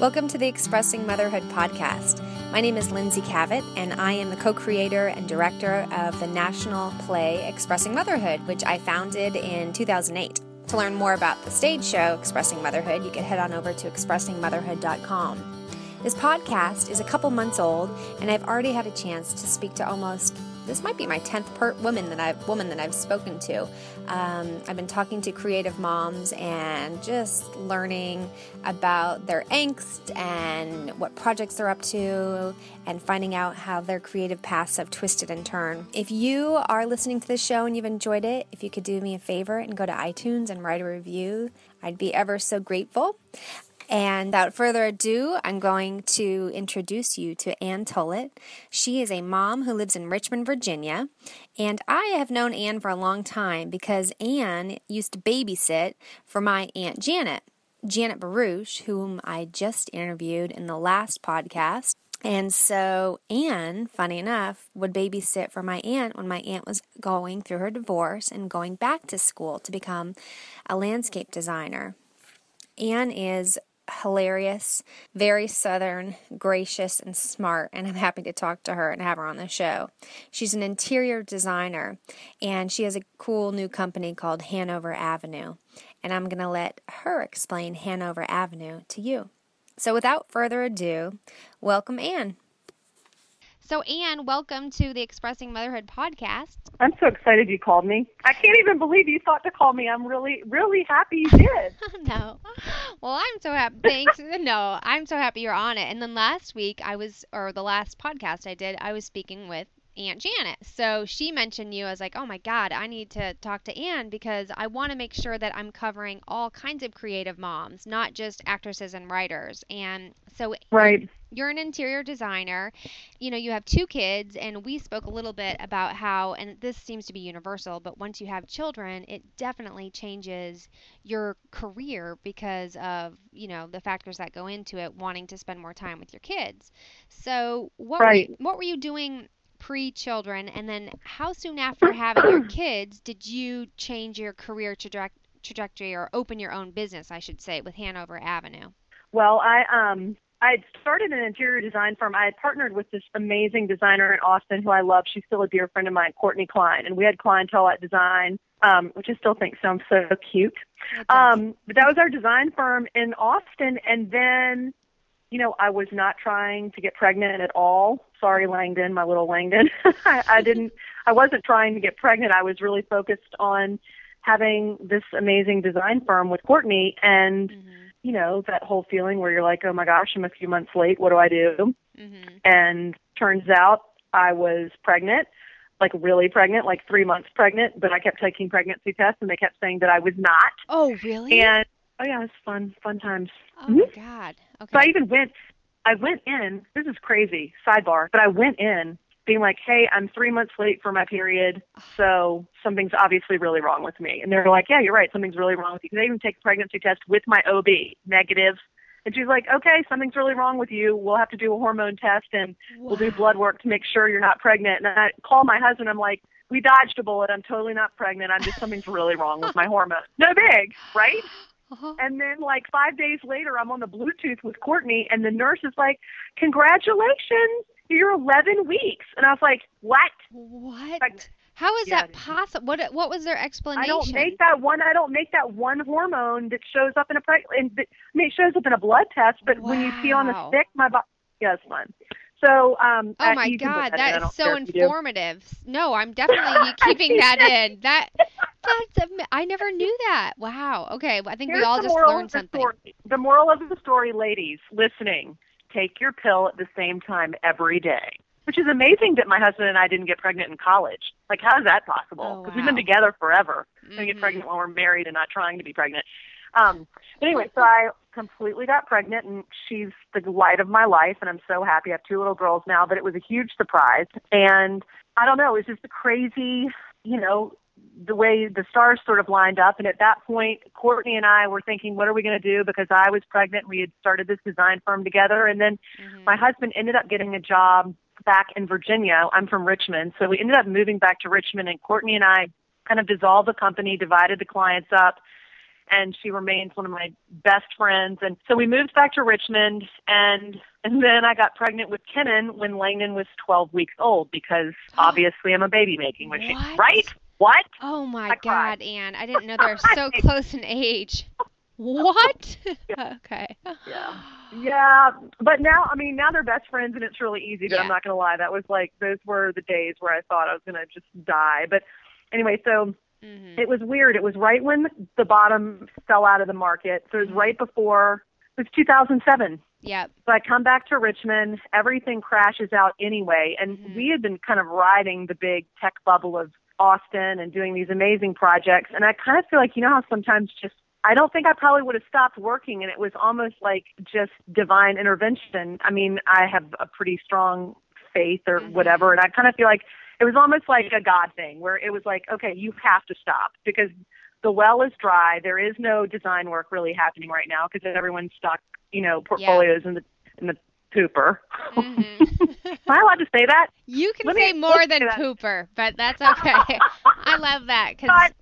Welcome to the Expressing Motherhood podcast. My name is Lindsay Kavet, and I am the co creator and director of the national play Expressing Motherhood, which I founded in 2008. To learn more about the stage show Expressing Motherhood, you can head on over to expressingmotherhood.com. This podcast is a couple months old, and I've already had a chance to speak to almost this might be my 10th per- woman that I've woman that I've spoken to. Um, I've been talking to creative moms and just learning about their angst and what projects they're up to and finding out how their creative paths have twisted and turned. If you are listening to this show and you've enjoyed it, if you could do me a favor and go to iTunes and write a review, I'd be ever so grateful. And without further ado, I'm going to introduce you to Anne Tollet. She is a mom who lives in Richmond, Virginia. And I have known Anne for a long time because Anne used to babysit for my Aunt Janet, Janet Baruch, whom I just interviewed in the last podcast. And so Anne, funny enough, would babysit for my aunt when my aunt was going through her divorce and going back to school to become a landscape designer. Anne is hilarious, very southern, gracious, and smart, and I'm happy to talk to her and have her on the show. She's an interior designer, and she has a cool new company called Hanover Avenue, and I'm going to let her explain Hanover Avenue to you. So, without further ado, welcome Anne. So, Anne, welcome to the Expressing Motherhood podcast. I'm so excited you called me. I can't even believe you thought to call me. I'm really, really happy you did. no. Well, I'm so happy. Thanks. no, I'm so happy you're on it. And then last week, I was, or the last podcast I did, I was speaking with Aunt Janet. So she mentioned you. I was like, oh my God, I need to talk to Anne because I want to make sure that I'm covering all kinds of creative moms, not just actresses and writers. And so, right. You're an interior designer. You know, you have two kids, and we spoke a little bit about how, and this seems to be universal, but once you have children, it definitely changes your career because of, you know, the factors that go into it, wanting to spend more time with your kids. So, what, right. were, you, what were you doing pre children, and then how soon after having your kids did you change your career traje- trajectory or open your own business, I should say, with Hanover Avenue? Well, I um I had started an interior design firm. I had partnered with this amazing designer in Austin who I love. She's still a dear friend of mine, Courtney Klein, and we had clientele at design, um, which I still think sounds so cute. Um, but that was our design firm in Austin, and then you know, I was not trying to get pregnant at all. Sorry, Langdon, my little Langdon. I, I didn't, I wasn't trying to get pregnant. I was really focused on having this amazing design firm with Courtney and, mm-hmm. You know, that whole feeling where you're like, oh my gosh, I'm a few months late. What do I do? Mm-hmm. And turns out I was pregnant, like really pregnant, like three months pregnant, but I kept taking pregnancy tests and they kept saying that I was not. Oh, really? And Oh yeah, it's fun, fun times. Oh mm-hmm. my god. Okay. So I even went. I went in. This is crazy. Sidebar, but I went in being like, "Hey, I'm three months late for my period, so something's obviously really wrong with me." And they're like, "Yeah, you're right. Something's really wrong with you." They even take a pregnancy test with my OB, negative. And she's like, "Okay, something's really wrong with you. We'll have to do a hormone test and wow. we'll do blood work to make sure you're not pregnant." And I call my husband. I'm like, "We dodged a bullet. I'm totally not pregnant. I'm just something's really wrong with my hormone. No big, right?" Uh-huh. And then, like five days later, I'm on the Bluetooth with Courtney, and the nurse is like, "Congratulations, you're 11 weeks." And I was like, "What? What? Like, How is yeah, that possible? What What was their explanation? I don't make that one. I don't make that one hormone that shows up in a. I mean, it shows up in a blood test, but wow. when you see on the stick, my body. It's fun. So, um, oh my God, that is so informative. No, I'm definitely keeping that in. That that's I never knew that. Wow. Okay, I think Here's we all just learned something. Story. The moral of the story, ladies, listening, take your pill at the same time every day. Which is amazing that my husband and I didn't get pregnant in college. Like, how is that possible? Because oh, wow. we've been together forever. Mm-hmm. We get pregnant when we're married and not trying to be pregnant. Um, but anyway, so I completely got pregnant, and she's the light of my life, and I'm so happy. I have two little girls now, but it was a huge surprise. And I don't know, it was just a crazy, you know, the way the stars sort of lined up. And at that point, Courtney and I were thinking, what are we going to do? Because I was pregnant. We had started this design firm together. And then mm-hmm. my husband ended up getting a job back in Virginia. I'm from Richmond. So we ended up moving back to Richmond, and Courtney and I kind of dissolved the company, divided the clients up, and she remains one of my best friends. And so we moved back to Richmond, and and then I got pregnant with Kenan when Langdon was 12 weeks old because obviously I'm a baby making machine, What? right? What? Oh my I cried. God, Anne! I didn't know they're so close in age. What? okay. Yeah. Yeah, but now I mean now they're best friends and it's really easy. But Yeah. I'm not gonna lie, that was like those were the days where I thought I was gonna just die. But anyway, so hmm it was weird. It was right when the bottom fell out of the market. So it was right before it was 2007. Yeah. So I come back to Richmond, everything crashes out anyway, and Mhm. we had been kind of riding the big tech bubble of Austin and doing these amazing projects. And I kind of feel like you know how sometimes just I don't think I probably would have stopped working, and it was almost like just divine intervention. I mean, I have a pretty strong faith or Mhm. whatever, and I kind of feel like it was almost like a God thing where it was like, okay, you have to stop because the well is dry. There is no design work really happening right now because everyone's stuck, you know, portfolios in the in the pooper. Mhm. Am I allowed to say that? you can Let me- say more than pooper, but that's okay. I love that because God,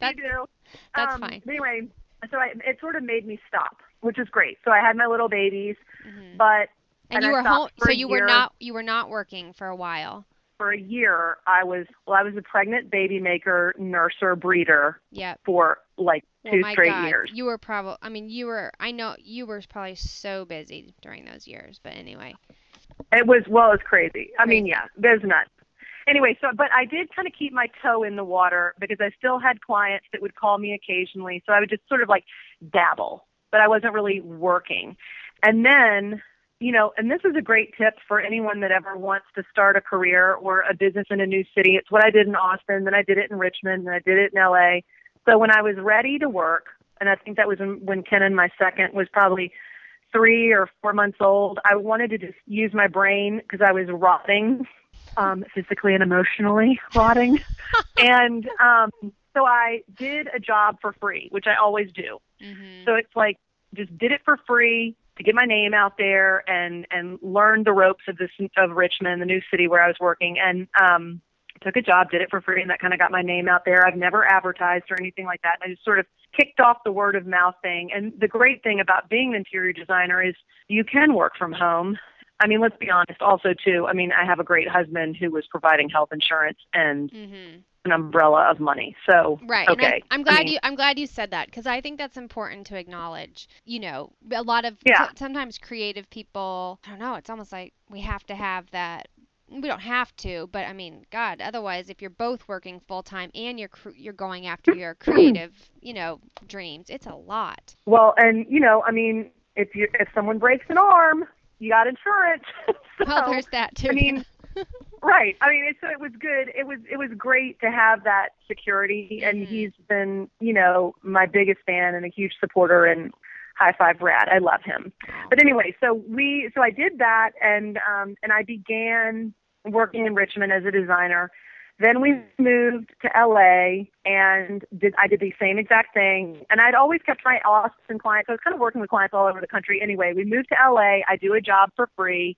That- you do. that's um, fine. Anyway, so I, it sort of made me stop, which is great. So I had my little babies, Mhm. but and and you I were home, so you were not you were not working for a while. for a year I was well, I was a pregnant baby maker, nurser, breeder Yep. for like Well, two my straight God, years. you were probably. I mean, you were. I know you were probably so busy during those years, but anyway. It was well, it was crazy. I mean, yeah, there's nuts. Anyway, so but I did kind of keep my toe in the water because I still had clients that would call me occasionally. So I would just sort of like dabble, but I wasn't really working. And then, you know, and this is a great tip for anyone that ever wants to start a career or a business in a new city. It's what I did in Austin, then I did it in Richmond, then I did it in LA. So when I was ready to work, and I think that was when, when Kenan my second was probably three or four months old, I wanted to just use my brain because I was rotting, um, physically and emotionally rotting. and um, so I did a job for free, which I always do. hmm So it's like just did it for free to get my name out there and and learn the ropes of this of Richmond, the new city where I was working, and um, took a job, did it for free, and that kind of got my name out there. I've never advertised or anything like that. I just sort of kicked off the word of mouth thing. And the great thing about being an interior designer is you can work from home. I mean, let's be honest. Also, too, I mean, I have a great husband who was providing health insurance and mm-hmm. an umbrella of money. So Right. okay, And I, I'm glad I mean- you I'm glad you said that because I think that's important to acknowledge. You know, a lot of Yeah. so- sometimes creative people. I don't know. It's almost like we have to have that. We don't have to, but I mean, God. Otherwise, if you're both working full time and you're cr- you're going after your creative, you know, dreams, it's a lot. Well, and you know, I mean, if you if someone breaks an arm, you got insurance. so, Well, there's that too. I mean, right. I mean, it, so it was good. It was it was great to have that security, and Mhm. he's been, you know, my biggest fan and a huge supporter. And high five, Brad. I love him. But anyway, so we so I did that, and um, and I began working in Richmond as a designer. Then we moved to LA and did I did the same exact thing. And I'd always kept my Austin clients. I was kind of working with clients all over the country. Anyway, we moved to LA. I do a job for free.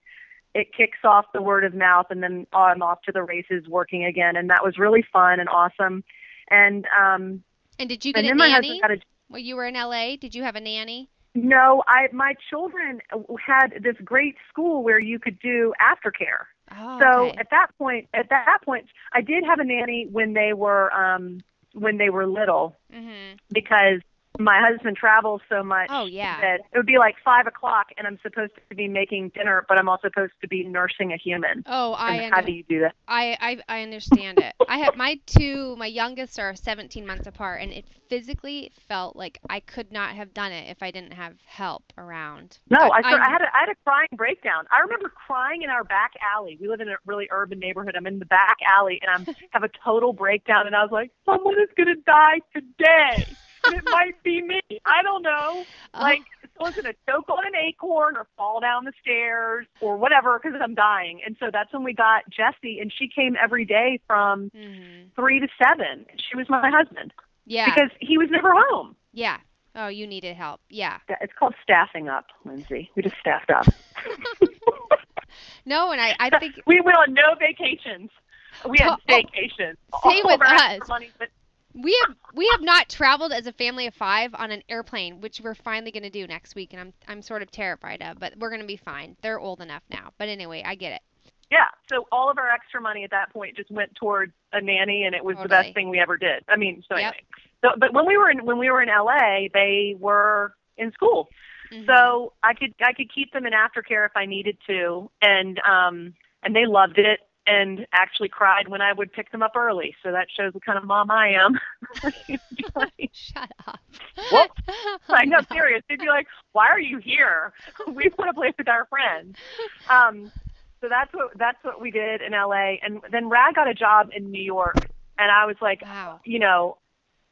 It kicks off the word of mouth, and then I'm off to the races working again. And that was really fun and awesome. And um, and did you get and a my nanny? a Well, you were in LA. Did you have a nanny? no. I my children had this great school where you could do aftercare. Oh, So okay. at that point, at that point, I did have a nanny when they were um when they were little Mhm. because my husband travels so much Oh yeah. that it would be like five o'clock and I'm supposed to be making dinner, but I'm also supposed to be nursing a human. Oh, I and how do you do that? I, I I understand it. I have my two, my youngest are 17 months apart, and it physically felt like I could not have done it if I didn't have help around. No, I, I- I, had a, I had a crying breakdown. I remember crying in our back alley. We live in a really urban neighborhood. I'm in the back alley and I'm have a total breakdown. And I was like, someone is gonna die today, it might be me. I don't know. Oh, Like someone's gonna choke on an acorn or fall down the stairs or whatever because I'm dying. And so that's when we got Jessie, and she came every day from mhm. three to seven. She was my husband yeah, because he was never home. yeah. Oh, you needed help. Yeah. It's called staffing up, Lindsay. We just staffed up. No, and I I think we will no vacations. We had Oh, staycations. same All with of our extra us. Money, but We have we have not traveled as a family of five on an airplane, which we're finally going to do next week, and I'm I'm sort of terrified of, but we're going to be fine. They're old enough now. But anyway, I get it. Yeah. So all of our extra money at that point just went towards a nanny, and it was Totally. the best thing we ever did. I mean, so Yep. anyway. So, but when we were in when we were in LA, they were in school, Mhm. so I could I could keep them in aftercare if I needed to, and um and they loved it and actually cried when I would pick them up early. So that shows what kind of mom I am. Shut up. Whoop. I know, no. serious. They'd be like, "Why are you here? we want to play with our friends." Um, so that's what that's what we did in LA, and then Brad got a job in New York, and I was like, Wow. you know,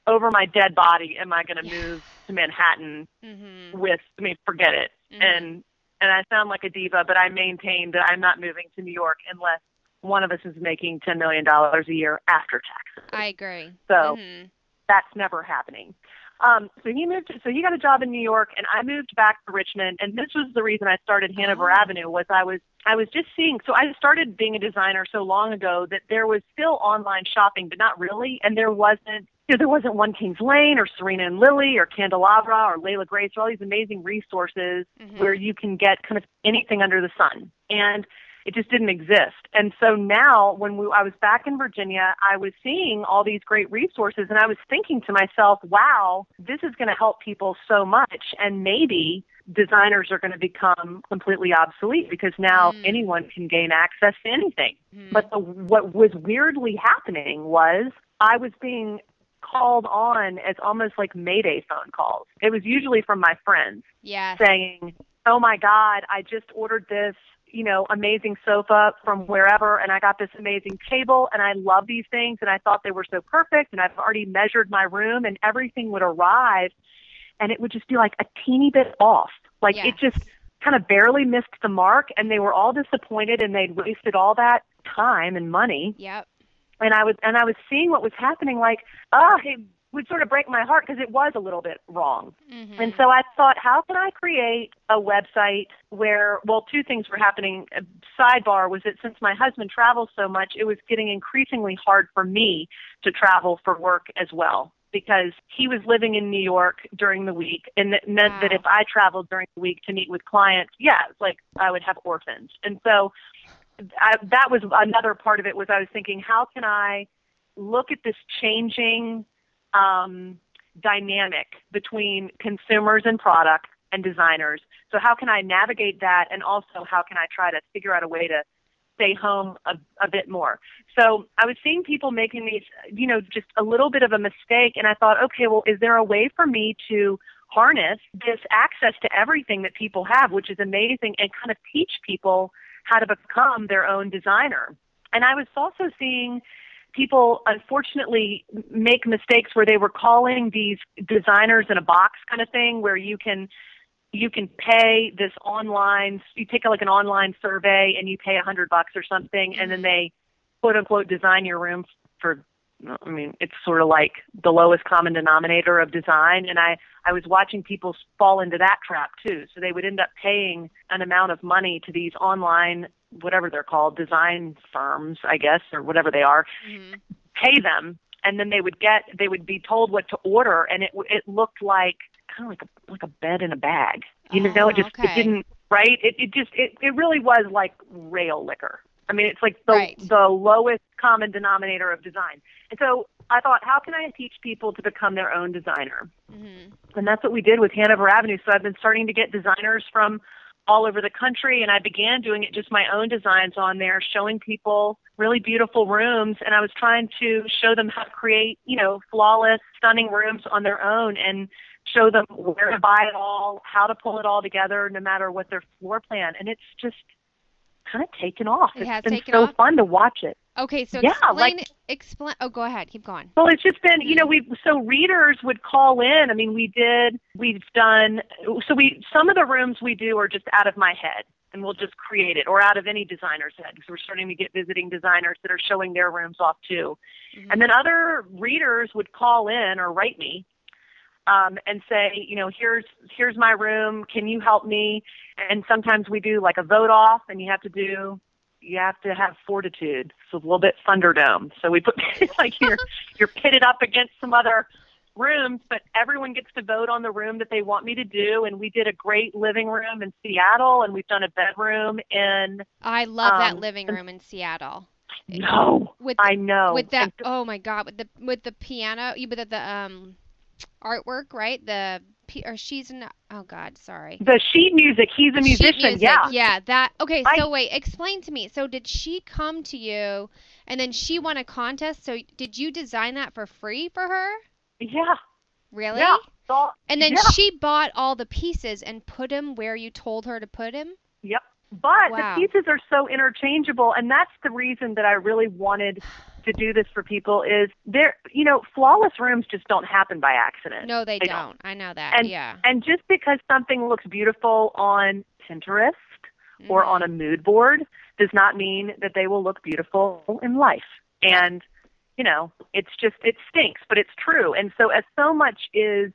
over my dead body, am I going to Yeah. move to Manhattan Mhm. with? I mean, forget it. Mhm. And and I sound like a diva, but I maintain that I'm not moving to New York unless one of us is making ten million dollars a year after taxes I agree. So- Mhm. that's never happening. Um, so he moved. So he got a job in New York, and I moved back to Richmond. And this was the reason I started Hanover Oh. Avenue. Was I was I was just seeing. So I started being a designer so long ago that there was still online shopping, but not really. And there wasn't. You know, there wasn't One Kings Lane or Serena and Lily or Candelabra or Layla Grace or all these amazing resources Mhm. where you can get kind of anything under the sun. And it just didn't exist. And so now when we, I was back in Virginia, I was seeing all these great resources and I was thinking to myself, wow, this is going to help people so much. And maybe designers are going to become completely obsolete because now Mm. anyone can gain access to anything. Mhm. But the, what was weirdly happening was I was being called on as almost like Mayday phone calls. It was usually from my friends yes. saying, "Oh my God, I just ordered this, you know, amazing sofa from wherever, and I got this amazing table, and I love these things, and I thought they were so perfect, and I've already measured my room, and everything would arrive, and it would just be like a teeny bit off, like it just kind of barely missed the mark, and they were all disappointed, and they'd wasted all that time and money, Yep. and I was and I was seeing what was happening, like, ah, it would sort of break my heart because it was a little bit wrong. Mhm. And so I thought, how can I create a website where, well, two things were happening. A Sidebar was that since my husband travels so much, it was getting increasingly hard for me to travel for work as well because he was living in New York during the week, and it meant that if I traveled during the week to meet with clients, yeah, it's like I would have orphans. And so I, that was another part of it was I was thinking, how can I look at this changing um, dynamic between consumers and product and designers. So how can I navigate that, and also how can I try to figure out a way to stay home a, a bit more? So I was seeing people making these, you know, just a little bit of a mistake, and I thought, okay, well, is there a way for me to harness this access to everything that people have, which is amazing, and kind of teach people how to become their own designer? And I was also seeing people unfortunately make mistakes where they were calling these designers in a box kind of thing where you can you can pay this online you take like an online survey and you pay a hundred bucks or something and then mm-hmm. they quote unquote design your room for I mean, it's sort of like the lowest common denominator of design. And I, I was watching people fall into that trap too. So they would end up paying an amount of money to these online, whatever they're called, design firms, I guess, or whatever they are, Mhm. pay them. And then they would get, they would be told what to order. And it, it looked like kind of like a, like a bed in a bag. You know, Oh, it just, okay. it didn't, right? It, it just, it, it really was like rail liquor. I mean, it's like the Right. the lowest common denominator of design. And so I thought, how can I teach people to become their own designer? Mhm. And that's what we did with Hanover Avenue. So I've been starting to get designers from all over the country, and I began doing it just my own designs on there, showing people really beautiful rooms. And I was trying to show them how to create, you know, flawless, stunning rooms on their own and show them where to buy it all, how to pull it all together, no matter what their floor plan. And it's just kind of taken off. It It's has been taken so off? fun to watch it. Okay, so Yeah, explain like- explain. Oh, go ahead. Keep going. Well, it's just been, you know, we so readers would call in. I mean, we did, we've done, so we some of the rooms we do are just out of my head, and we'll just create it, or out of any designer's head, because we're starting to get visiting designers that are showing their rooms off too. Mhm. And then other readers would call in or write me um, and say, you know, here's here's my room. Can you help me? And sometimes we do like a vote off, and you have to do you have to have fortitude. It's a little bit Thunderdome. So we put like you're you're pitted up against some other rooms, but everyone gets to vote on the room that they want me to do. And we did a great living room in Seattle, and we've done a bedroom in. I love um, that living room in Seattle. No, with the, I know. With that, oh my God, with the with the piano, you but the um artwork, right? The or she's an oh god, sorry. The sheet music. He's a musician. Music, yeah. Yeah. That. Okay. So I, wait. Explain to me. So did she come to you, and then she won a contest? So did you design that for free for her? Yeah. Really? Yeah. and then yeah. she bought all the pieces and put them where you told her to put them. Yep. But wow. the pieces are so interchangeable, and that's the reason that I really wanted to do this for people is there you know flawless rooms just don't happen by accident no they, they don't. don't. i know that and, yeah and just because something looks beautiful on pinterest mm-hmm. or on a mood board does not mean that they will look beautiful in life and you know it's just it stinks but it's true and so as so much is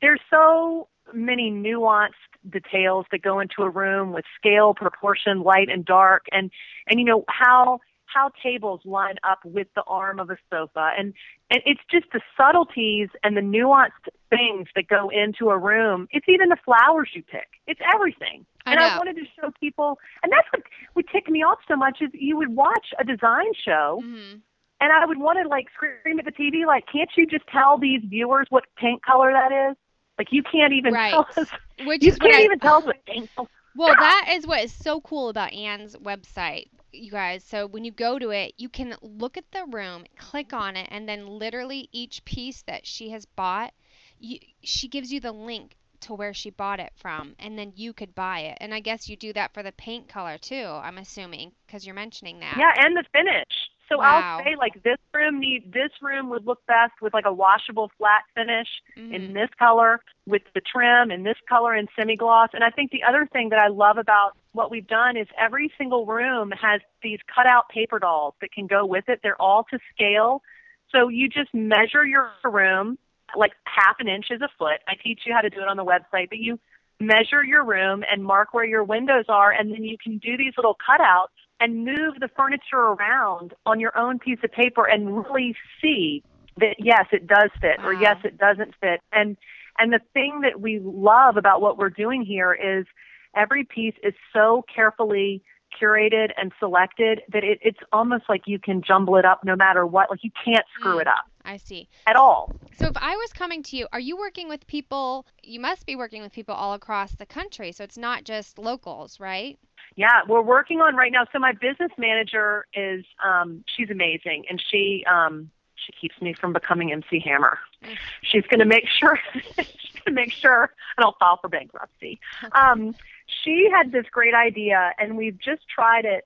there's so many nuanced details that go into a room with scale proportion light and dark and and you know how how tables line up with the arm of a sofa. And and it's just the subtleties and the nuanced things that go into a room. It's even the flowers you pick. It's everything. I and know. i wanted to show people and that's what would tick me off so much is you would watch a design show mm-hmm. and i would want to like scream at the tv like can't you just tell these viewers what paint color that is like you can't even right. tell us Which you can't I, even tell us what well, that is what is so cool about Anne's website you guys. So when you go to it, you can look at the room, click on it, and then literally each piece that she has bought, you, she gives you the link to where she bought it from, and then you could buy it. And I guess you do that for the paint color too. I'm assuming because you're mentioning that. Yeah, and the finish. So wow. I'll say like this room need this room would look best with like a washable flat finish mm-hmm. in this color with the trim in this color in semi gloss. And I think the other thing that I love about what we've done is every single room has these cutout paper dolls that can go with it. They're all to scale. So you just measure your room like half an inch is a foot. I teach you how to do it on the website, but you measure your room and mark where your windows are and then you can do these little cutouts and move the furniture around on your own piece of paper and really see that yes it does fit or yes it doesn't fit. And and the thing that we love about what we're doing here is every piece is so carefully curated and selected that it, it's almost like you can jumble it up no matter what like you can't screw mm, it up i see at all so if i was coming to you are you working with people you must be working with people all across the country so it's not just locals right yeah, we're working on right now. So my business manager is um she's amazing and she um she keeps me from becoming MC Hammer. Mm. She's going to make sure she's going to make sure I don't file for bankruptcy. Um she had this great idea and we've just tried it.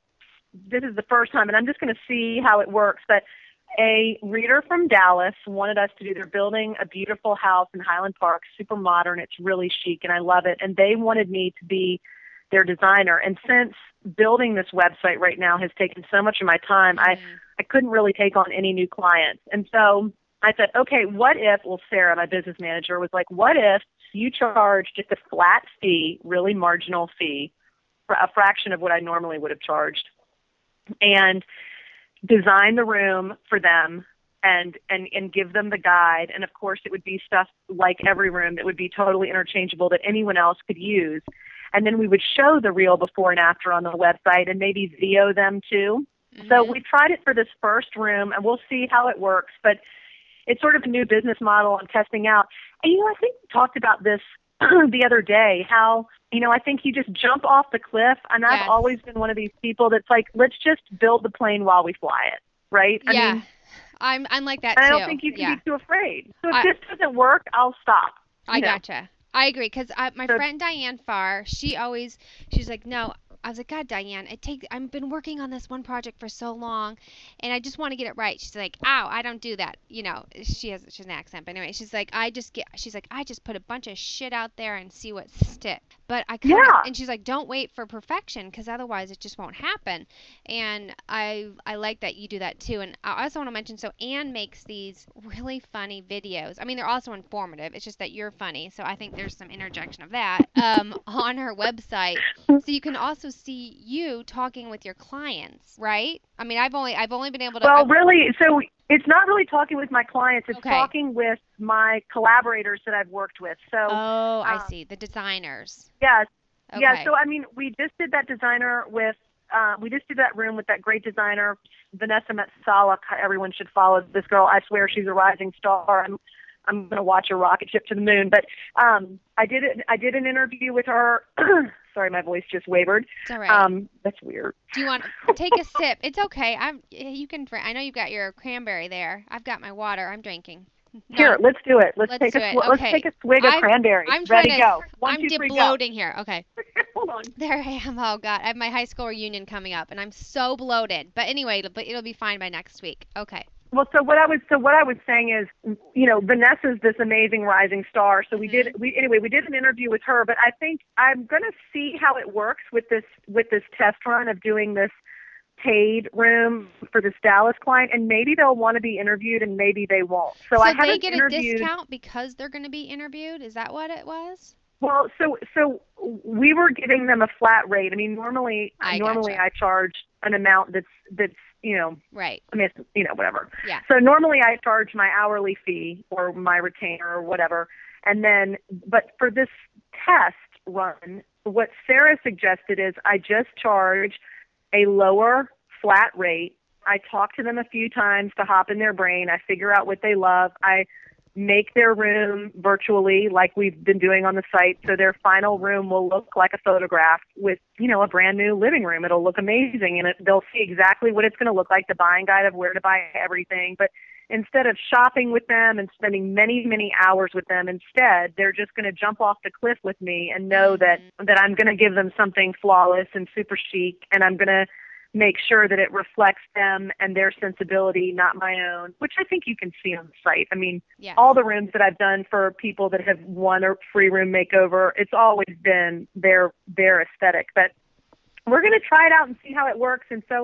This is the first time and I'm just going to see how it works, but a reader from Dallas wanted us to do. They're building a beautiful house in Highland Park, super modern. It's really chic, and I love it. And they wanted me to be their designer. And since building this website right now has taken so much of my time, mm-hmm. I I couldn't really take on any new clients. And so I said, okay, what if? Well, Sarah, my business manager, was like, what if you charge just a flat fee, really marginal fee, for a fraction of what I normally would have charged, and design the room for them and and and give them the guide and of course it would be stuff like every room that would be totally interchangeable that anyone else could use and then we would show the real before and after on the website and maybe video them too. Mm-hmm. So we tried it for this first room and we'll see how it works, but it's sort of a new business model I'm testing out. And you know, I think we talked about this the other day, how, you know, I think you just jump off the cliff and yes. I've always been one of these people that's like, let's just build the plane while we fly it. Right? Yeah. I mean, I'm I'm like that. I don't think you can yeah. be too afraid. So if I, this doesn't work, I'll stop. I know. gotcha. I agree because my So- friend Diane Farr, she always she's like, no. I was like, God, Diane, it takes. I've been working on this one project for so long, and I just want to get it right. She's like, Ow, I don't do that. You know, she has she's an accent, but anyway, she's like, I just get. She's like, I just put a bunch of shit out there and see what sticks. But I kind Yeah. and she's like, don't wait for perfection because otherwise it just won't happen. And I I like that you do that too. And I also want to mention, so Anne makes these really funny videos. I mean, they're also informative. It's just that you're funny, so I think there's some interjection of that um, on her website. So you can also also see you talking with your clients, right? I mean, I've only I've only been able to. Well, I've, really, so it's not really talking with my clients. It's Okay. talking with my collaborators that I've worked with. So oh, I um, see the designers. Yes. Okay. yeah. So I mean, we just did that designer with. Uh, we just did that room with that great designer, Vanessa Metsala. Everyone should follow this girl. I swear she's a rising star. I'm, I'm gonna watch her rocket ship to the moon. But um, I did it. I did an interview with her. Sorry, my voice just wavered. it's all right. Um, that's weird. Do you want to take a sip? It's okay. I'm. You can. I know you've got your cranberry there. I've got my water. I'm drinking. No, Here, let's do it. Let's, Let's take a sw- let's take a swig of I'm- cranberry. I'm Ready, to. go. One, I'm two, three, go. here. Okay. Hold on. There I am. Oh God, I have my high school reunion coming up, and I'm so bloated. But anyway, it'll, but it'll be fine by next week. Okay. Well, so what I was so what I was saying is, you know, Vanessa's this amazing rising star. So we did mm-hmm. we anyway we did an interview with her, but I think I'm going to see how it works with this with this test run of doing this paid room for this Dallas client, and maybe they'll want to be interviewed, and maybe they won't. So, So, I they haven't get a discount because they're going to be interviewed. Is that what it was? Well, so so we were giving them a flat rate. I mean, normally I normally gotcha. I charge an amount that's that's you know Right. I mean, it's, you know, whatever. Yeah. So normally I charge my hourly fee or my retainer or whatever. And then, but for this test run, what Sarah suggested is I just charge a lower flat rate. I talk to them a few times to hop in their brain. I figure out what they love. I make their room virtually like we've been doing on the site. So their final room will look like a photograph with you know a brand new living room. It'll look amazing and it, they'll see exactly what it's going to look like the buying guide of where to buy everything. But instead of shopping with them and spending many many hours with them instead they're just going to jump off the cliff with me and know that that I'm going to give them something flawless and super chic and I'm going to make sure that it reflects them and their sensibility, not my own, which I think you can see on the site. I mean, Yes. all the rooms that I've done for people that have won a free room makeover, it's always been their their aesthetic. But we're going to try it out and see how it works. And so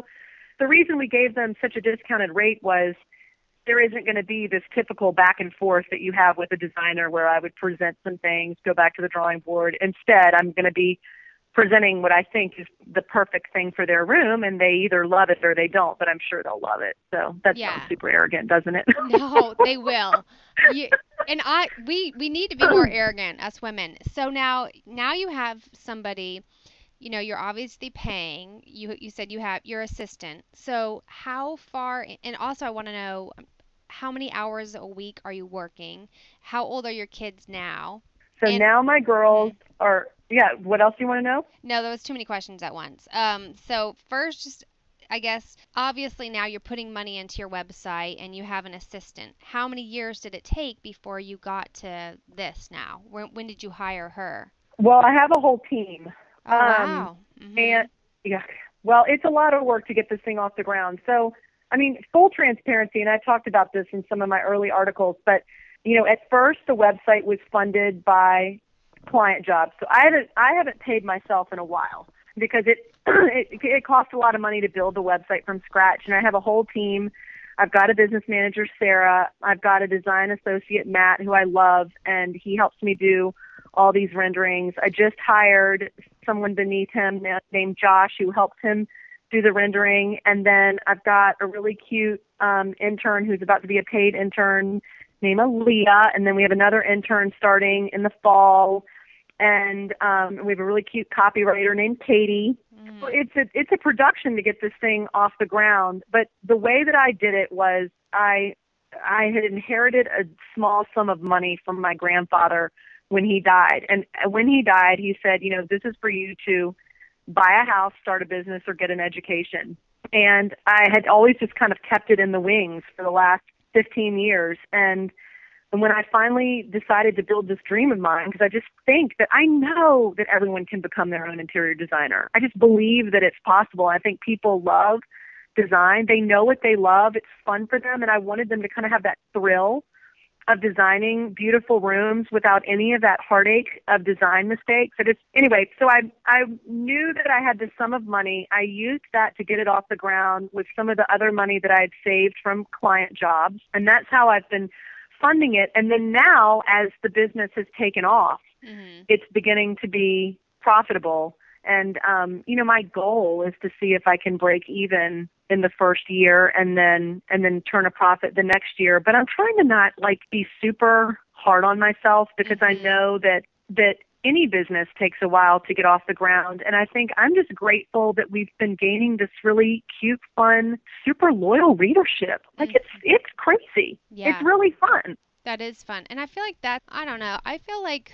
the reason we gave them such a discounted rate was there isn't going to be this typical back and forth that you have with a designer where I would present some things, go back to the drawing board. Instead, I'm going to be presenting what I think is the perfect thing for their room, and they either love it or they don't. But I'm sure they'll love it. So that Yeah. sounds super arrogant, doesn't it? no, they will. You, and I, we, we need to be more arrogant as women. So now, now you have somebody. You know, you're obviously paying. You, you said you have your assistant. So how far? And also, I want to know how many hours a week are you working? How old are your kids now? So And- now my girls are. Yeah. What else do you want to know? No, there was too many questions at once. Um, so first, just I guess obviously now you're putting money into your website and you have an assistant. How many years did it take before you got to this now? When, when did you hire her? Well, I have a whole team. Oh Um, wow. Mhm. And yeah, well, it's a lot of work to get this thing off the ground. So, I mean, full transparency, and I talked about this in some of my early articles, but you know, at first the website was funded by client jobs. So I haven't I haven't paid myself in a while because it it, it costs a lot of money to build the website from scratch, and I have a whole team. I've got a business manager, Sarah. I've got a design associate, Matt, who I love, and he helps me do all these renderings. I just hired someone beneath him named Josh who helps him do the rendering. And then I've got a really cute um, intern who's about to be a paid intern named Aaliyah. And then we have another intern starting in the fall. And um, we have a really cute copywriter named Katie. Mm. So it's a it's a production to get this thing off the ground. But the way that I did it was I I had inherited a small sum of money from my grandfather when he died. And when he died, he said, you know, this is for you to buy a house, start a business, or get an education. And I had always just kind of kept it in the wings for the last 15 years. And and when I finally decided to build this dream of mine, because I just think that I know that everyone can become their own interior designer. I just believe that it's possible. I think people love design. They know what they love. It's fun for them. And I wanted them to kind of have that thrill of designing beautiful rooms without any of that heartache of design mistakes. I just anyway, so I I knew that I had this sum of money. I used that to get it off the ground with some of the other money that I had saved from client jobs. And that's how I've been funding it. And then now as the business has taken off, Mhm. it's beginning to be profitable And um, you know, my goal is to see if I can break even in the first year and then and then turn a profit the next year. But I'm trying to not like be super hard on myself because I Mhm. know that that any business takes a while to get off the ground and I think I'm just grateful that we've been gaining this really cute, fun, super loyal readership. Like it's it's crazy. Yeah. It's really fun. That is fun. And I feel like that, I don't know. I feel like,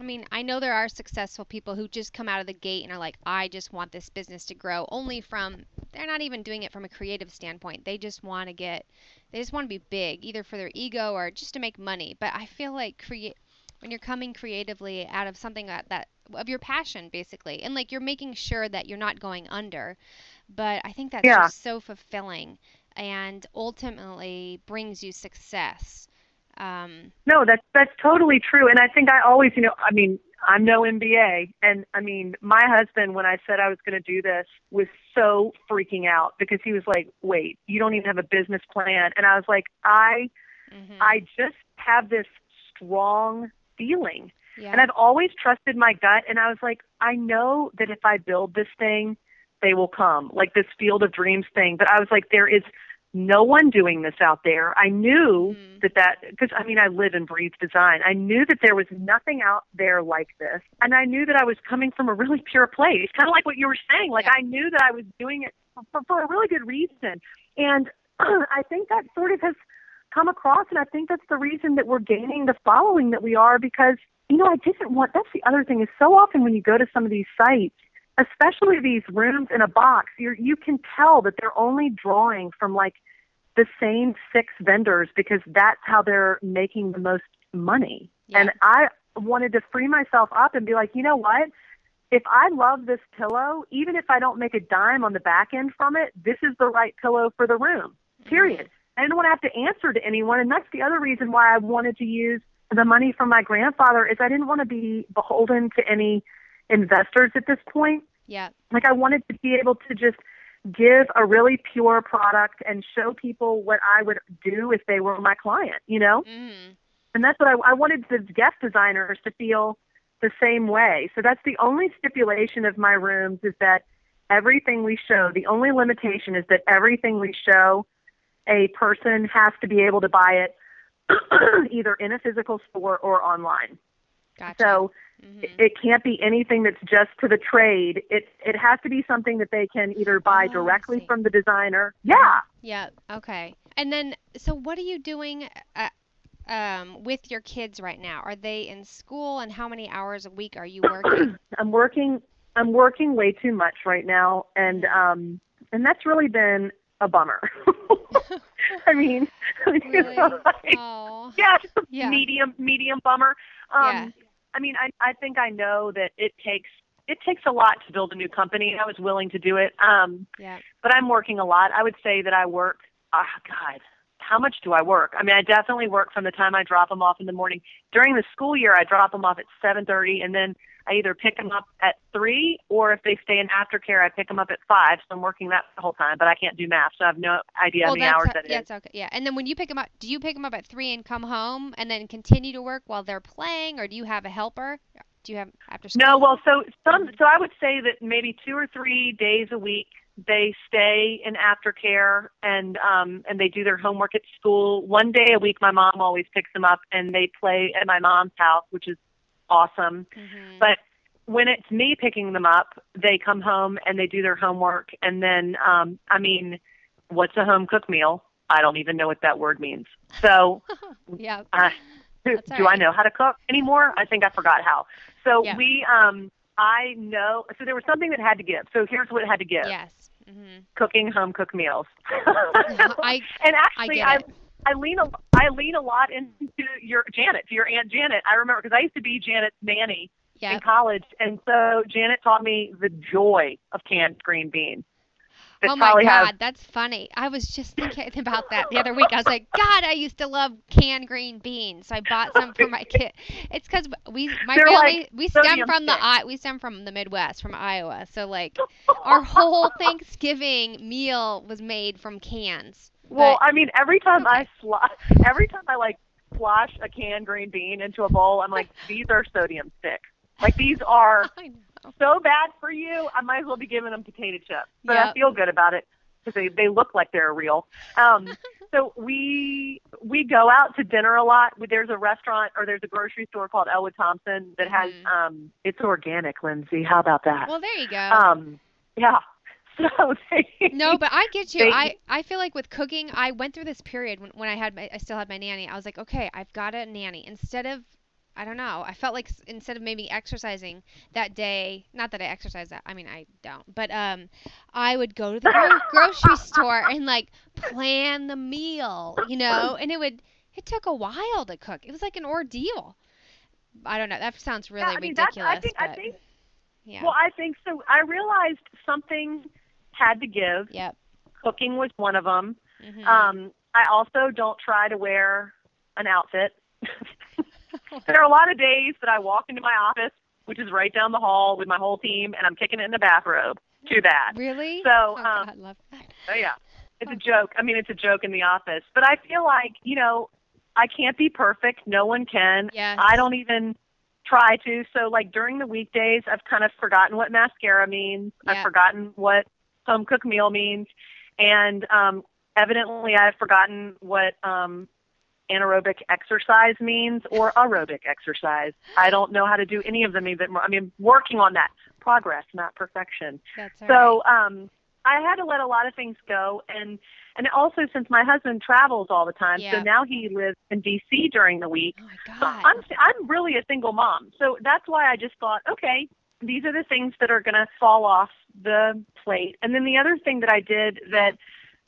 I mean, I know there are successful people who just come out of the gate and are like, I just want this business to grow, only from, they're not even doing it from a creative standpoint. They just want to get, they just want to be big, either for their ego or just to make money. But I feel like create, when you're coming creatively out of something that, that, of your passion, basically, and like you're making sure that you're not going under. But I think that's Yeah. just so fulfilling and ultimately brings you success. Um, No, that's that's totally true. And I think I always, you know, I mean, I'm no MBA, and I mean, my husband, when I said I was going to do this, was so freaking out because he was like, "Wait, you don't even have a business plan," and I was like, "I, mhm. I just have this strong feeling, yeah. and I've always trusted my gut, and I was like, I know that if I build this thing, they will come, like this Field of Dreams thing. But I was like, there is no one doing this out there. I knew Mhm. that that because I mean I live and breathe design. I knew that there was nothing out there like this, and I knew that I was coming from a really pure place, kind of like what you were saying. Like Yeah. I knew that I was doing it for, for a really good reason, and I think that sort of has come across, and I think that's the reason that we're gaining the following that we are because you know I didn't want. That's the other thing is so often when you go to some of these sites especially these rooms in a box, you you can tell that they're only drawing from like the same six vendors because that's how they're making the most money. Yeah. And I wanted to free myself up and be like, you know what? If I love this pillow, even if I don't make a dime on the back end from it, this is the right pillow for the room. Mm-hmm. Period. I didn't want to have to answer to anyone, and that's the other reason why I wanted to use the money from my grandfather is I didn't want to be beholden to any investors at this point Yeah. like I wanted to be able to just give a really pure product and show people what I would do if they were my client, you know? Mhm. And that's what I, I wanted the guest designers to feel the same way. So that's the only stipulation of my rooms is that everything we show, the only limitation is that everything we show, a person has to be able to buy it either in a physical store or online. Gotcha. So Mhm. it- can't be anything that's just to the trade. It it has to be something that they can either buy Oh, directly from the designer. Yeah. Yeah. Okay. And then, so what are you doing uh, um, with your kids right now? Are they in school, and how many hours a week are you working? I'm working I'm working way too much right now and um and that's really been a bummer. I mean, really? like, Oh. yeah, just a Yeah. medium medium bummer. Um Yeah. I mean, I I think I know that it takes it takes a lot to build a new company. I was willing to do it. Um Yeah. but I'm working a lot. I would say that I work. Ah, God, how much do I work? I mean, I definitely work from the time I drop them off in the morning. During the school year, I drop them off at 7:30, and then I either pick them up at three, or if they stay in aftercare, I pick them up at five. So I'm working that the whole time. But I can't do math, so I have no idea how many hours ho- that is. yeah, it's okay. Yeah. And then when you pick them up, do you pick them up at three and come home, and then continue to work while they're playing, or do you have a helper? Do you have after school? No, well, so some, so I would say that maybe two or three days a week they stay in aftercare and um and they do their homework at school. One day a week, my mom always picks them up and they play at my mom's house, which is awesome. Mhm. But when it's me picking them up, they come home and they do their homework and then um I mean, what's a home cooked meal? I don't even know what that word means. So yeah. uh, do do I know how to cook anymore? I think I forgot how. So Yeah. we um I know so there was something that had to give. So here's what it had to give. Yes. hmm Cooking home cooked meals. I and I actually I it. I lean a I lean a lot into your Janet, to your aunt Janet. I remember because I used to be Janet's nanny in college, and so Janet taught me the joy of canned green beans. Oh my God, have that's funny. I was just thinking about that the other week. I was like, God, I used to love canned green beans, so I bought some for my kid. It's because we, my They're family, like we stem from the. I, we stem from the Midwest, from Iowa. So like, our whole Thanksgiving meal was made from cans. Well, But- I mean, every time okay. I slo- every time I like slosh a canned green bean into a bowl, I'm like, these are sodium sticks. Like these are so bad for you. I might as well be giving them potato chips, but I feel good about it because they they look like they're real. Um, so we we go out to dinner a lot. There's a restaurant or there's a grocery store called Ellwood Thompson that has Mhm. um, it's organic, Lindsay. How about that? Well, there you go. um, yeah. So they, No, but I get you. They- I, I feel like with cooking, I went through this period when, when I had my, I still had my nanny. I was like, okay, I've got a nanny. Instead of, I don't know, I felt like instead of maybe exercising that day, not that I exercise that, I mean, I don't, but um, I would go to the gro- grocery store and like plan the meal, you know, and it would, it took a while to cook. It was like an ordeal. I don't know. That sounds really yeah, I mean, ridiculous. I think but I think yeah. well, I think so. I realized something had to give. yep. Cooking was one of them. hmm Um, I also don't try to wear an outfit. there are a lot of days that I walk into my office, which is right down the hall with my whole team, and I'm kicking it in a bathrobe. Too bad. really? So, oh, um, God, love that. Oh yeah, it's a joke. I mean, it's a joke in the office, but I feel like you know, I can't be perfect. No one can. Yes. I don't even try to. So like during the weekdays, I've kind of forgotten what mascara means. Yeah. I've forgotten what home cooked meal means, and um, evidently I've forgotten what um, anaerobic exercise means or aerobic exercise. I don't know how to do any of them even more. I mean, working on that progress, not perfection. That's all right. So um, I had to let a lot of things go, and and also since my husband travels all the time, Yeah. so now he lives in D.C. during the week. Oh my So God. I'm I'm really a single mom, so that's why I just thought, okay, these are the things that are going to fall off the plate. And then the other thing that I did that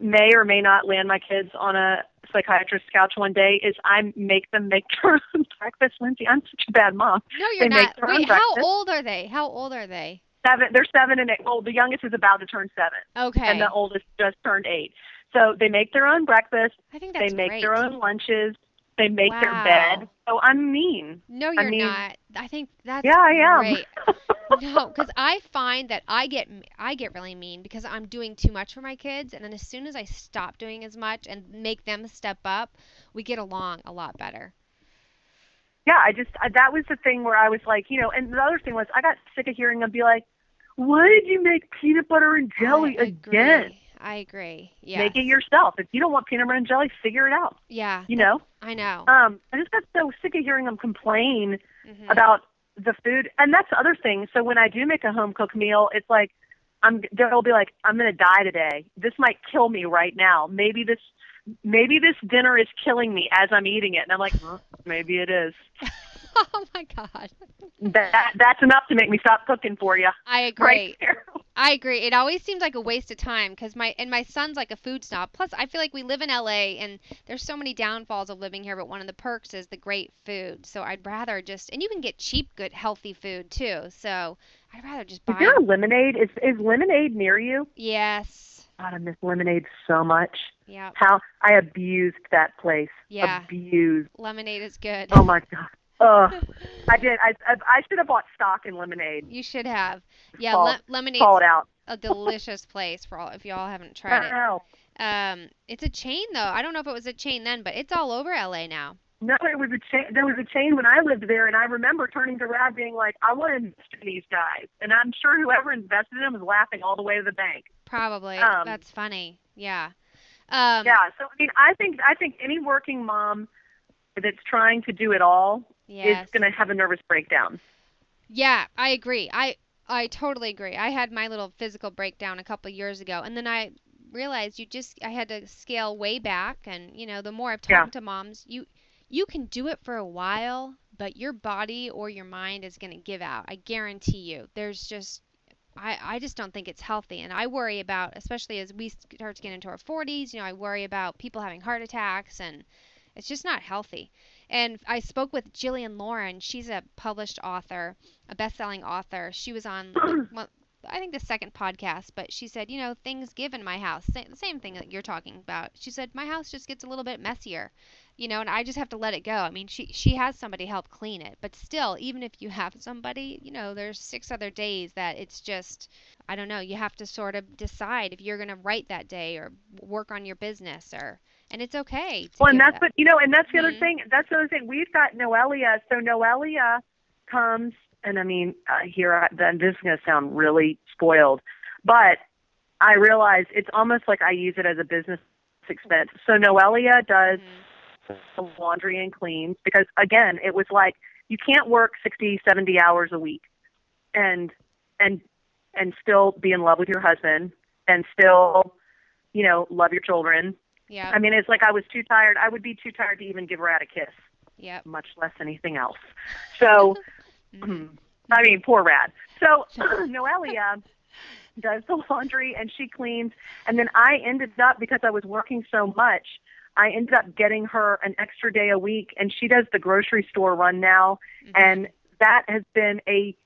may or may not land my kids on a psychiatrist's couch one day is I make them make their own breakfast. Lindsay, I'm such a bad mom. no, you're they not. Wait, how breakfast. old are they? How old are they? Seven, they're seven and eight. Well, the youngest is about to turn seven. Okay. and the oldest just turned eight. So they make their own breakfast. I think that's they make great. their own lunches. They make their bed. So I'm mean. No, you're mean- not. I think that's Yeah, I am. great. no, because I find that I get I get really mean because I'm doing too much for my kids, and then as soon as I stop doing as much and make them step up, we get along a lot better. yeah, I just I, that was the thing where I was like, you know. And the other thing was, I got sick of hearing them be like, "Why did you make peanut butter and jelly I again? I agree. Yeah. Make it yourself. If you don't want peanut butter and jelly, figure it out. Yeah. You know." I know. Um, I just got so sick of hearing them complain Mhm. about the food and that's the other thing so when i do make a home cooked meal it's like i'm they'll be like i'm going to die today this might kill me right now maybe this maybe this dinner is killing me as i'm eating it and i'm like maybe it is oh my God. that that's enough to make me stop cooking for you I agree. right I agree. It always seems like a waste of time because my and my son's like a food snob. Plus, I feel like we live in LA and there's so many downfalls of living here, but one of the perks is the great food. So I'd rather just and you can get cheap, good, healthy food too. So I'd rather just is buy. there a lemonade is is lemonade near you Yes. god i miss lemonade so much Yeah. how i abused that place Yeah. abused Lemonade is good. oh my god Ugh. I did. I, I I should have bought stock in lemonade. You should have. Yeah, le- lemonade's Call it out. a delicious place for all if y'all haven't tried it. know. Um, it's a chain though. I don't know if it was a chain then, but it's all over LA now. No, it was a chain. There was a chain when I lived there, and I remember turning to Brad being like, "I want to invest in these guys," and I'm sure whoever invested in them was laughing all the way to the bank. Probably. Um, That's funny. Yeah. Um, yeah. So I mean, I think I think any working mom that's trying to do it all Yes. is going to have a nervous breakdown. Yeah, I agree. I I totally agree. I had my little physical breakdown a couple years ago, and then I realized you just I had to scale way back, and you know, the more I've Yeah. talked to moms, you you can do it for a while, but your body or your mind is going to give out. I guarantee you. There's just I, I just don't think it's healthy. And I worry about, especially as we start to get into our 40s, you know, I worry about people having heart attacks and it's just not healthy. And I spoke with Jillian Lauren. She's a published author, a best-selling author. She was on, well, I think the second podcast, but she said, you know, things give in my house. The same thing that you're talking about. She said my house just gets a little bit messier, you know, and I just have to let it go. I mean, she she has somebody help clean it, but still, even if you have somebody, you know, there's six other days that it's just, I don't know. You have to sort of decide if you're going to write that day or work on your business or, and it's okay. Well, and that's that. what you know, and that's the other Mhm. thing. That's the other thing. We've got Noelia. So Noelia comes and I mean, uh, here, I, then this is going to sound really spoiled, but I realize it's almost like I use it as a business expense. So Noelia does mm-hmm. the laundry and cleans because again, it was like you can't work 60, 70 hours a week and and and still be in love with your husband and still, you know, love your children. Yeah. I mean, it's like I was too tired. I would be too tired to even give Brad a kiss. Yeah. Much less anything else. So. I mean, poor Brad. So Noelia does the laundry and she cleans. And then I ended up, because I was working so much, I ended up getting her an extra day a week and she does the grocery store run now. Mm-hmm. And that has been a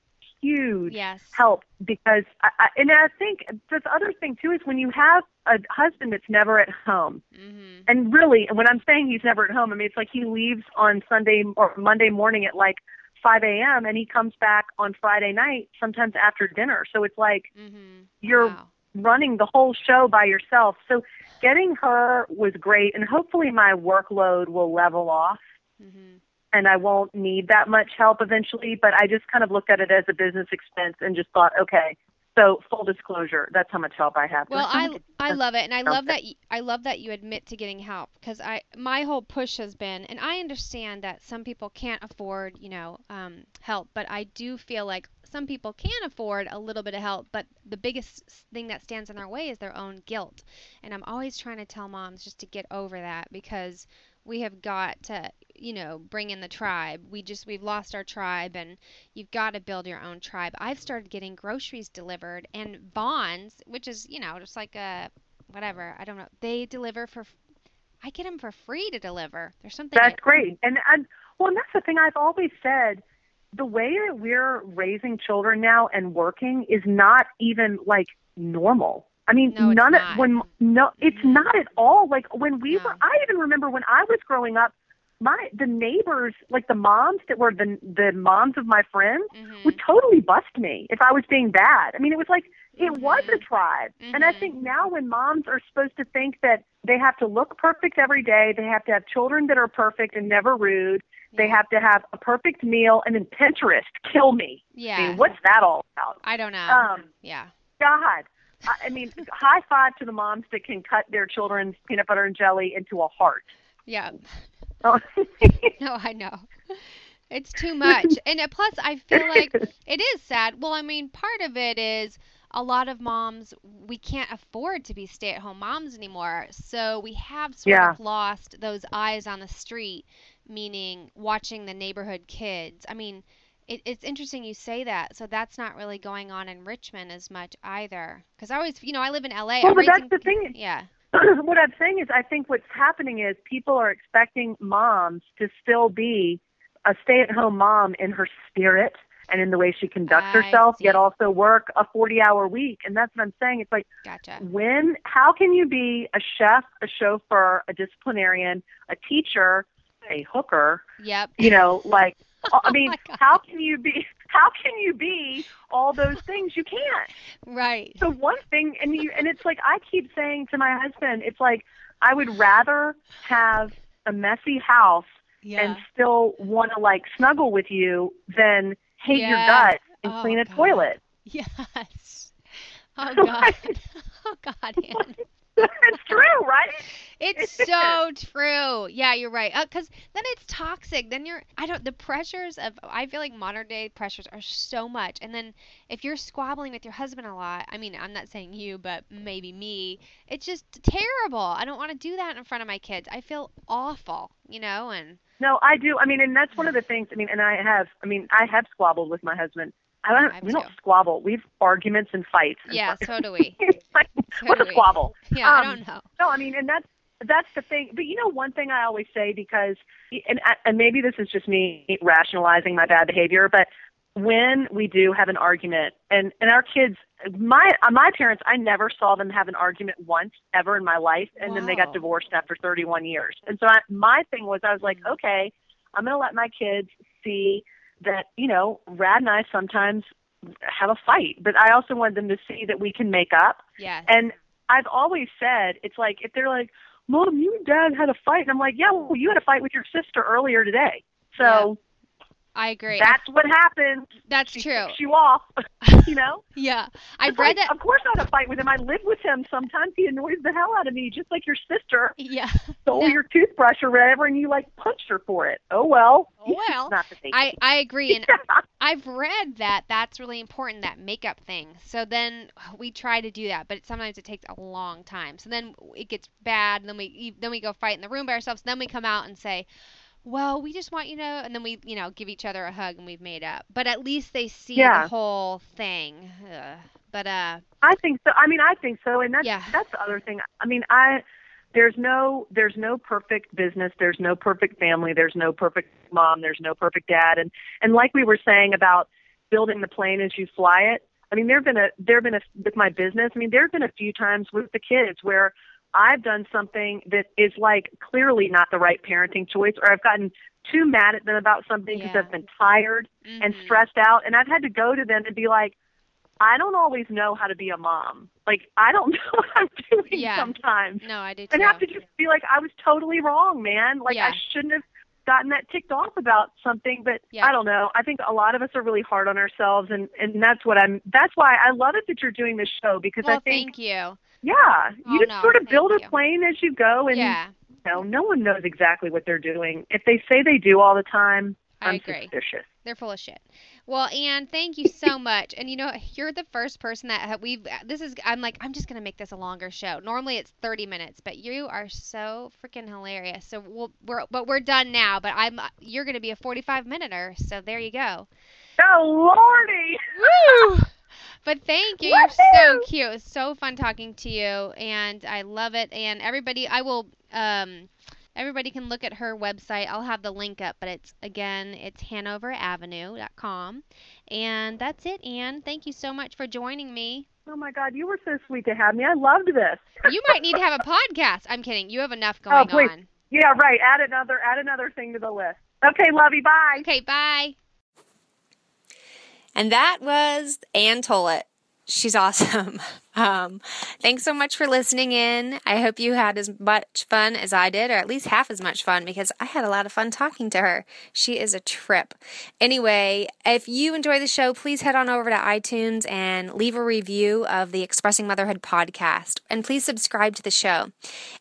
huge yes. help because I, I, and I think this other thing too is when you have a husband that's never at home, mm-hmm. and really, and when I'm saying he's never at home, I mean it's like he leaves on Sunday or Monday morning at like 5 a.m. and he comes back on Friday night, sometimes after dinner. So it's like mm-hmm. you're wow. running the whole show by yourself. So getting her was great, and hopefully my workload will level off. Mm-hmm. And I won't need that much help eventually, but I just kind of looked at it as a business expense and just thought, okay, so full disclosure, that's how much help I have. Well, I I love it, and I love that you, I love that you admit to getting help because I my whole push has been, and I understand that some people can't afford you know um, help, but I do feel like some people can afford a little bit of help, but the biggest thing that stands in their way is their own guilt, and I'm always trying to tell moms just to get over that because we have got to you know bring in the tribe. We just we've lost our tribe and you've got to build your own tribe. I've started getting groceries delivered and Vons which is you know just like a whatever. I don't know. They deliver for i get them for free to deliver. There's something that's great. And and well and that's the thing i've always said. The way that we're raising children now and working is not even like normal I mean, no, none of when no, it's mm-hmm. not at all. Like when we no. were, I even remember when I was growing up, my the neighbors, like the moms that were the the moms of my friends, mm-hmm. would totally bust me if I was being bad. I mean, it was like it mm-hmm. was a tribe. And I think mm-hmm. now when moms are supposed to think that they have to look perfect every day, they have to have children that are perfect and never rude, they have to have a perfect meal, and then Pinterest kill me. Yeah. I mean, what's that all about? I don't know. Um, yeah. God. I mean, high five to the moms that can cut their children's peanut butter and jelly into a heart. Yeah. Oh. no, I know. It's too much. And uh, plus, I feel like it is sad. Well, I mean, part of it is a lot of moms, we can't afford to be stay at home moms anymore. So we have sort yeah. of lost those eyes on the street, meaning watching the neighborhood kids. I mean, it, it's interesting you say that. So that's not really going on in Richmond as much either. Because I always, you know, I live in LA. Well, I'm but raising, that's the thing. Yeah. what I'm saying is, I think what's happening is people are expecting moms to still be a stay-at-home mom in her spirit and in the way she conducts I herself, see. yet also work a 40-hour week. And that's what I'm saying. It's like, gotcha. when, how can you be a chef, a chauffeur, a disciplinarian, a teacher, a hooker? Yep. You know, like Oh I oh mean, how can you be how can you be all those things? You can't. Right. So one thing and you and it's like I keep saying to my husband, it's like I would rather have a messy house yeah. and still want to like snuggle with you than hate yeah. your gut and oh, clean a God. toilet. Yes. Oh God. oh God, Anne. it's true, right? It's so true. Yeah, you're right. Because uh, then it's toxic. Then you're, I don't, the pressures of, I feel like modern day pressures are so much. And then if you're squabbling with your husband a lot, I mean, I'm not saying you, but maybe me, it's just terrible. I don't want to do that in front of my kids. I feel awful, you know, and. No, I do. I mean, and that's one of the things, I mean, and I have, I mean, I have squabbled with my husband I don't. We don't squabble. We have arguments and fights. And yeah, so do we. like, so what's a squabble? Yeah, um, I don't know. No, I mean, and that's that's the thing. But you know, one thing I always say because, and and maybe this is just me rationalizing my bad behavior, but when we do have an argument, and and our kids, my my parents, I never saw them have an argument once ever in my life, and wow. then they got divorced after 31 years. And so I, my thing was, I was like, Mm-hmm. okay, I'm gonna let my kids see that you know, Brad and I sometimes have a fight, but I also want them to see that we can make up. Yes. And I've always said it's like if they're like, "Mom, you and Dad had a fight," and I'm like, "Yeah, well, you had a fight with your sister earlier today." So I agree. That's what happened. That's she true. Kicks you off. you know. yeah, I've It's read like, that. Of course, I had a fight with him. I live with him. Sometimes he annoys the hell out of me, just like your sister Yeah. stole No. your toothbrush or whatever, and you like punched her for it. Oh well. Oh, well. Not the same. I I agree, and I've read that that's really important that makeup thing. So then we try to do that, but sometimes it takes a long time. So then it gets bad, and then we then we go fight in the room by ourselves. Then we come out and say, "Well, we just want you to," and then we you know give each other a hug and we've made up. But at least they see Yeah. the whole thing. Ugh. But uh, I think so. I mean, I think so, and that's Yeah. that's the other thing. I mean, I there's no there's no perfect business. There's no perfect family. There's no perfect mom. There's no perfect dad. And and like we were saying about building the plane as you fly it. I mean, there've been a there've been a with my business. I mean, there've been a few times with the kids where I've done something that is like clearly not the right parenting choice, or I've gotten too mad at them about something because Yeah. I've been tired and mhm. stressed out and I've had to go to them and be like, I don't always know how to be a mom. Like I don't know what I'm doing Yeah. sometimes. no, I do too. And have to just be like, I was totally wrong, man. Like Yeah. I shouldn't have gotten that ticked off about something, but Yeah. I don't know. I think a lot of us are really hard on ourselves and and that's what I'm that's why I love it that you're doing this show because well, I think thank you. Yeah, Oh, you just no, sort of build you. a plane as you go and yeah, you know, no one knows exactly what they're doing. If they say they do all the time, I I'm agree. suspicious. They're full of shit. Well, Anne, thank you so much. And you know, you're the first person that ha- we've. This is. I'm like, I'm just gonna make this a longer show. Normally it's 30 minutes, but you are so freaking hilarious. So we'll, we're, but we're done now. But I'm. You're gonna be a 45 minute So there you go. Oh lordy. Woo! But thank you. You're so cute. It's so fun talking to you, and I love it. And everybody, I will. Um, everybody can look at her website. I'll have the link up, but it's again, it's HanoverAvenue.com, and that's it. Anne, thank you so much for joining me. Oh my God, you were so sweet to have me. I loved this. You might need to have a podcast. I'm kidding. You have enough Oh, going please. on. Yeah, right. Add another add another thing to the list. Okay, lovey, bye. Okay, bye. And that was Anne Tollet. She's awesome. Um, thanks so much for listening in. I hope you had as much fun as I did, or at least half as much fun, because I had a lot of fun talking to her. She is a trip. Anyway, if you enjoy the show, please head on over to iTunes and leave a review of the Expressing Motherhood podcast. And please subscribe to the show.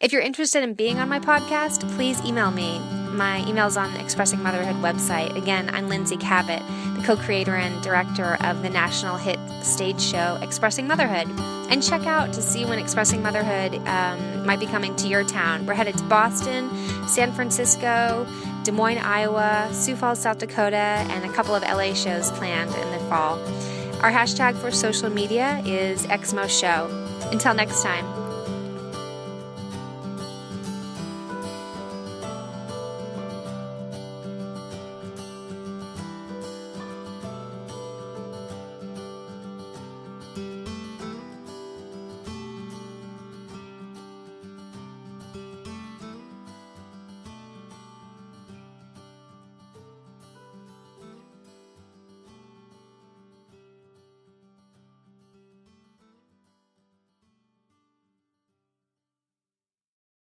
If you're interested in being on my podcast, please email me. My email's on the Expressing Motherhood website. Again, I'm Lindsay Kavet, the co creator and director of the national hit stage show Expressing Motherhood. And check out to see when Expressing Motherhood um, might be coming to your town. We're headed to Boston, San Francisco, Des Moines, Iowa, Sioux Falls, South Dakota, and a couple of LA shows planned in the fall. Our hashtag for social media is XMO Show. Until next time.